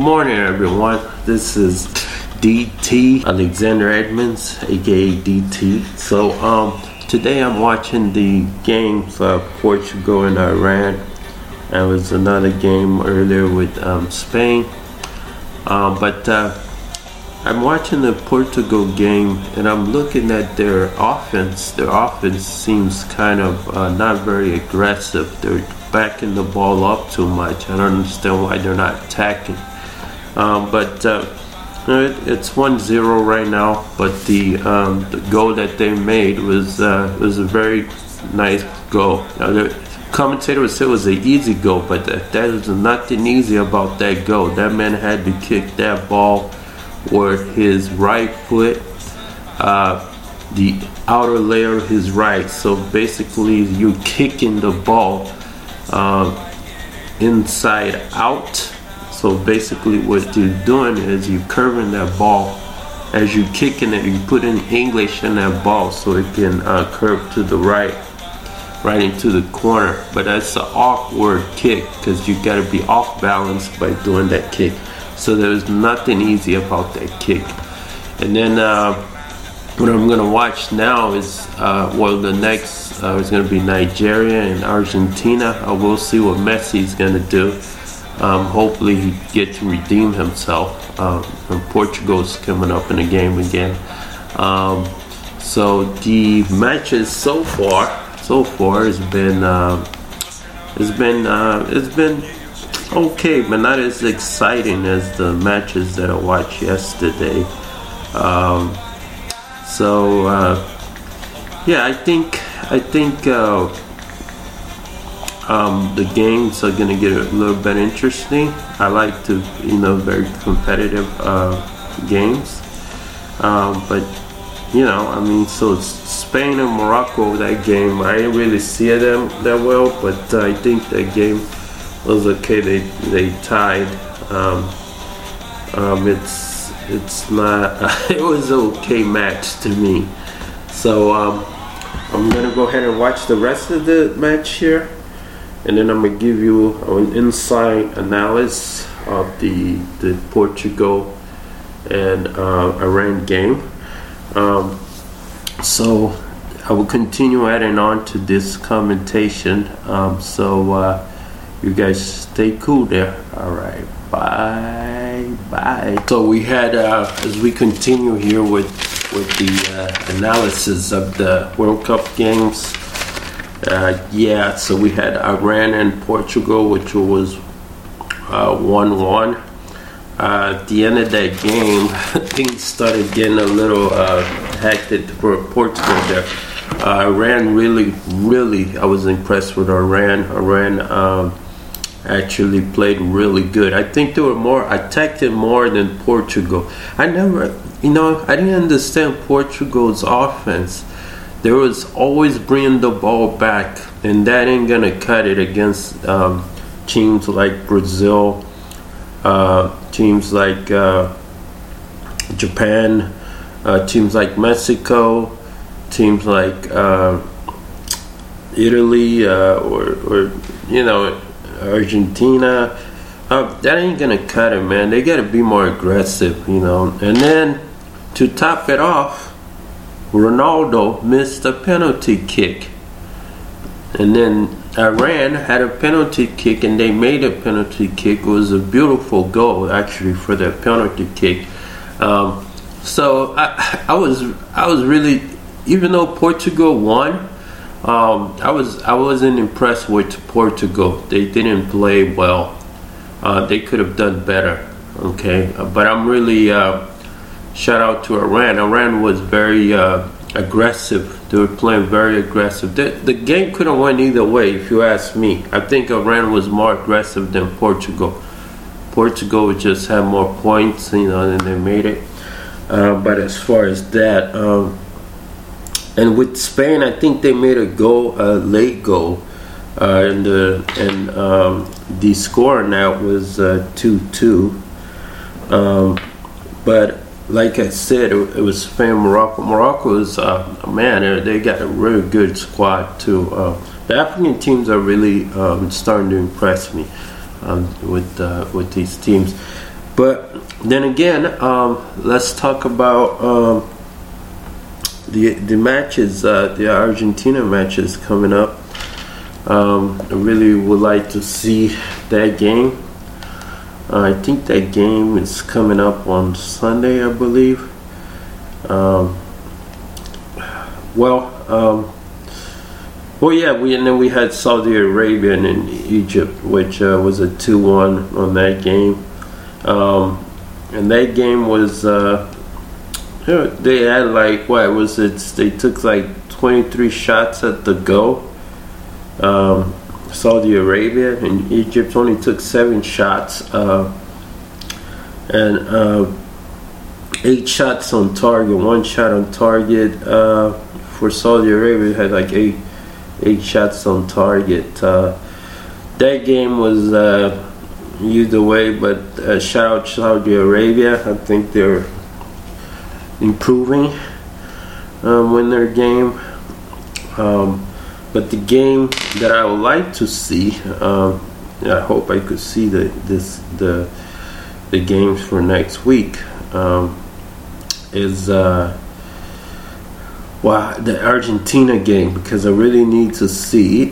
morning everyone. This is DT Alexander Edmonds aka DT so um today I'm watching the games of Portugal and Iran. There was another game earlier with um, Spain. Um, but uh, I'm watching the Portugal game and I'm looking at their offense. Their offense seems kind of uh, not very aggressive. They're backing the ball up too much. I don't understand why they're not attacking um, but uh, it, it's 1-0 right now. But the, um, the goal that they made was uh, was a very nice goal. Now, the commentator would say it was an easy goal, but that, that is nothing easy about that goal. That man had to kick that ball with his right foot, uh, the outer layer of his right. So basically, you kicking the ball uh, inside out so basically what you're doing is you're curving that ball as you're kicking it, you put in English in that ball so it can uh, curve to the right, right into the corner. But that's an awkward kick because you got to be off balance by doing that kick. So there's nothing easy about that kick. And then uh, what I'm gonna watch now is uh, well the next uh, is gonna be Nigeria and Argentina. I will see what Messi is gonna do. Um, hopefully he get to redeem himself. Um, Portugal's coming up in the game again. Um, so the matches so far, so far has been, uh, it's been, uh, it's been okay, but not as exciting as the matches that I watched yesterday. Um, so uh, yeah, I think, I think. Um, the games are gonna get a little bit interesting. I like to, you know, very competitive uh, games. Um, but you know, I mean, so Spain and Morocco, that game, I didn't really see them that well, but uh, I think that game was okay. They they tied. Um, um, it's it's not. it was okay match to me. So um, I'm gonna go ahead and watch the rest of the match here and then I'm gonna give you an inside analysis of the the Portugal and uh, Iran game. Um, so I will continue adding on to this commentation. Um, so uh, you guys stay cool there. All right, bye bye. So we had uh, as we continue here with with the uh, analysis of the World Cup games. Uh, yeah, so we had Iran and Portugal, which was uh, 1 1. Uh, at the end of that game, things started getting a little uh, hectic for Portugal there. Iran really, really, I was impressed with Iran. Iran um, actually played really good. I think they were more attacked it more than Portugal. I never, you know, I didn't understand Portugal's offense there was always bringing the ball back, and that ain't gonna cut it against um, teams like Brazil, uh, teams like uh, Japan, uh, teams like Mexico, teams like uh, Italy, uh, or, or you know Argentina. Uh, that ain't gonna cut it, man. They gotta be more aggressive, you know. And then to top it off Ronaldo missed a penalty kick. And then Iran had a penalty kick and they made a penalty kick. It was a beautiful goal actually for that penalty kick. Um, so I, I was I was really even though Portugal won, um, I was I wasn't impressed with Portugal. They didn't play well. Uh, they could have done better. Okay, but I'm really uh, shout out to Iran. Iran was very uh, aggressive. They were playing very aggressive. The, the game could have went either way, if you ask me. I think Iran was more aggressive than Portugal. Portugal just had more points, you know, and they made it. Uh, but as far as that, um, and with Spain, I think they made a goal, a late goal, uh, and the and um, the score that was uh, two two. Um, but like I said, it, was Spain, Morocco. Morocco is, uh, man, they got a really good squad too. Uh, the African teams are really um, starting to impress me um, with uh, with these teams. but then again, um, let's talk about um, the the matches, uh, the Argentina matches coming up. Um, I really would like to see that game. Uh, I think that game is coming up on Sunday, I believe. Um, well, um, well, yeah, we and then we had Saudi Arabia and Egypt, which uh, was a two-one on that game, um, and that game was uh, they had like what was it? They took like twenty-three shots at the goal. Um, Saudi Arabia and Egypt only took seven shots, uh, and uh, eight shots on target, one shot on target. Uh, for Saudi Arabia, had like eight eight shots on target. Uh, that game was uh, either way, but shout out Saudi Arabia. I think they're improving um, in their game. Um, but the game that I would like to see, um, I hope I could see the this the the games for next week. Um, is uh, well the Argentina game because I really need to see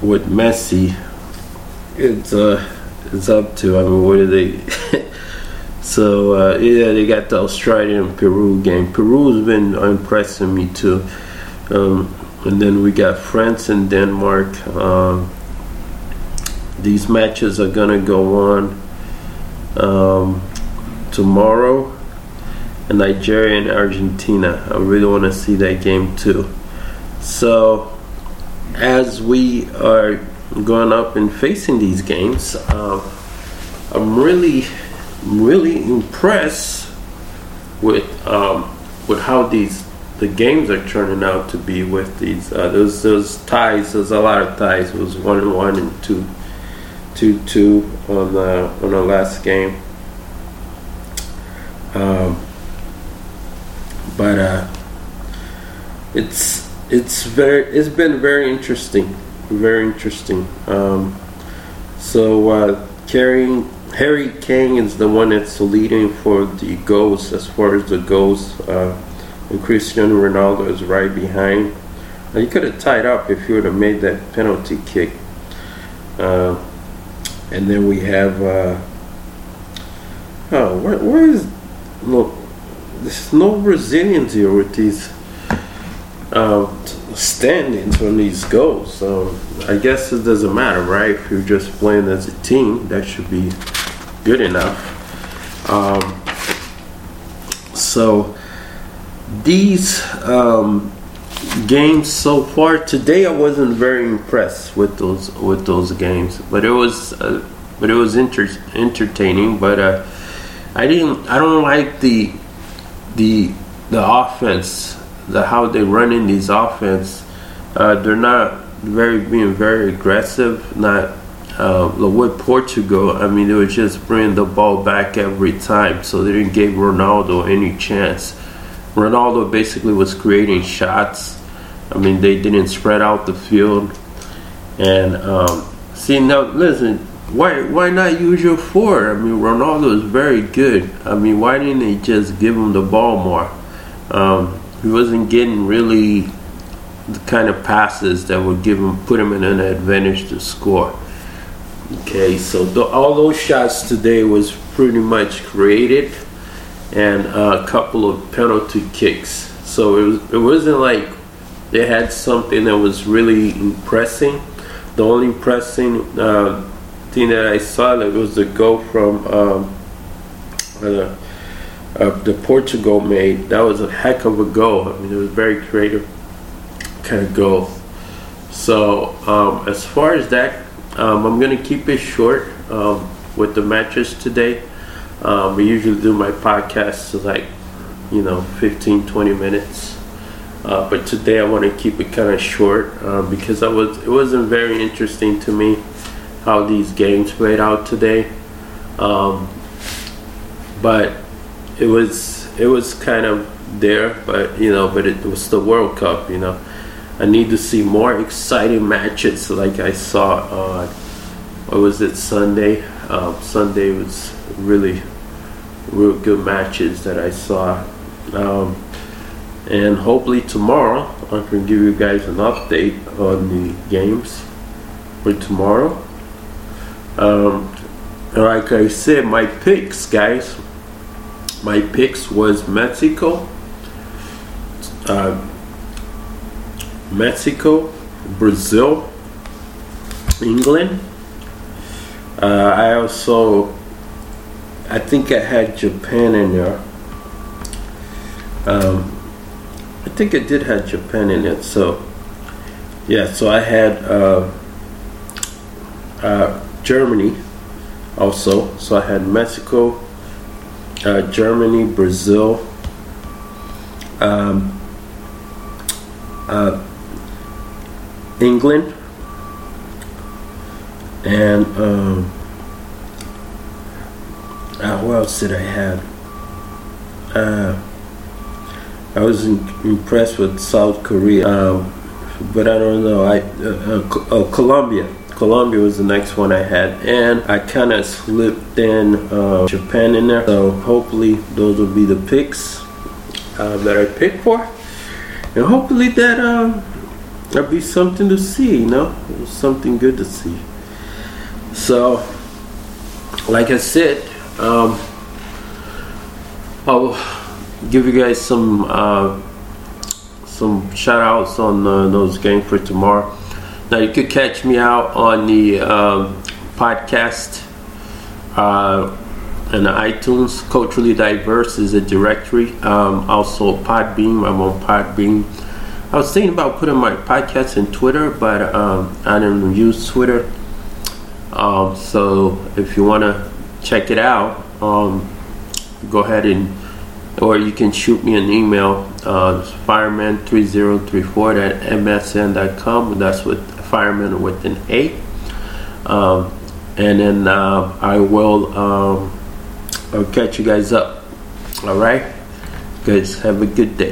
what Messi it's uh is up to. I mean, what are they? so uh, yeah, they got the Australian Peru game. Peru's been impressing me too. Um, and then we got France and Denmark. Um, these matches are gonna go on um, tomorrow And Nigeria and Argentina. I really want to see that game too. So, as we are going up and facing these games, uh, I'm really, really impressed with um, with how these the games are turning out to be with these. Uh, those those ties. There's a lot of ties. It was one and one and two, two two on the on the last game. Um, but uh, it's it's very it's been very interesting, very interesting. Um, so uh, carrying Harry Kane is the one that's leading for the goals as far as the goals, uh, and Cristiano Ronaldo is right behind. Now, you could have tied up if you would have made that penalty kick. Uh, and then we have uh, oh where, where is look there's no Brazilians here with these uh, standings on these goals. So I guess it doesn't matter, right? If you're just playing as a team, that should be good enough. Um, so these um, games so far today, I wasn't very impressed with those with those games, but it was uh, but it was inter- entertaining. But uh, I didn't. I don't like the the the offense, the how they run in these offense, uh, they're not very being very aggressive. Not uh, with Portugal, I mean, they were just bringing the ball back every time, so they didn't give Ronaldo any chance. Ronaldo basically was creating shots. I mean, they didn't spread out the field. And um, see now, listen, why why not use your four? I mean, Ronaldo is very good. I mean, why didn't they just give him the ball more? Um, he wasn't getting really the kind of passes that would give him put him in an advantage to score. Okay, so the, all those shots today was pretty much created, and a couple of penalty kicks. So it was, it wasn't like they had something that was really impressing. The only impressing uh, thing that I saw was the goal from um, uh, uh, the Portugal made. That was a heck of a goal. I mean, it was very creative kind of goal. So um, as far as that, um, I'm gonna keep it short um, with the matches today. Um, we usually do my podcast to like you know 15 20 minutes uh, but today I want to keep it kind of short uh, because I was it wasn't very interesting to me how these games played out today. Um, but it was it was kind of there, but you know, but it was the World Cup, you know. I need to see more exciting matches like I saw on what was it Sunday. Um, Sunday was really real good matches that I saw. Um, and hopefully tomorrow I can give you guys an update on the games for tomorrow. Um, like I said, my picks, guys. My picks was Mexico, uh, Mexico, Brazil, England. Uh, I also, I think I had Japan in there. Um, I think I did have Japan in it. So, yeah. So I had uh, uh, Germany also. So I had Mexico, uh, Germany, Brazil. Um, uh, England, and um, uh, what else did I have? Uh, I was in, impressed with South Korea, um, but I don't know. I uh, uh, oh, Colombia. Colombia was the next one I had, and I kind of slipped in uh, Japan in there. So hopefully those will be the picks that I pick for, and hopefully that um, that'll be something to see. You know, something good to see. So, like I said, um, I'll give you guys some uh, some shout outs on uh, those games for tomorrow. Now, you could catch me out on the um, podcast uh, and iTunes. Culturally Diverse is a directory. Um, also, Podbean. I'm on Podbean. I was thinking about putting my podcast in Twitter, but um, I didn't use Twitter. Um, so if you want to check it out, um, go ahead and, or you can shoot me an email, uh, fireman3034 at msn.com. That's with fireman with an A. Um, and then uh, I will um, I'll catch you guys up. All right? Guys, have a good day.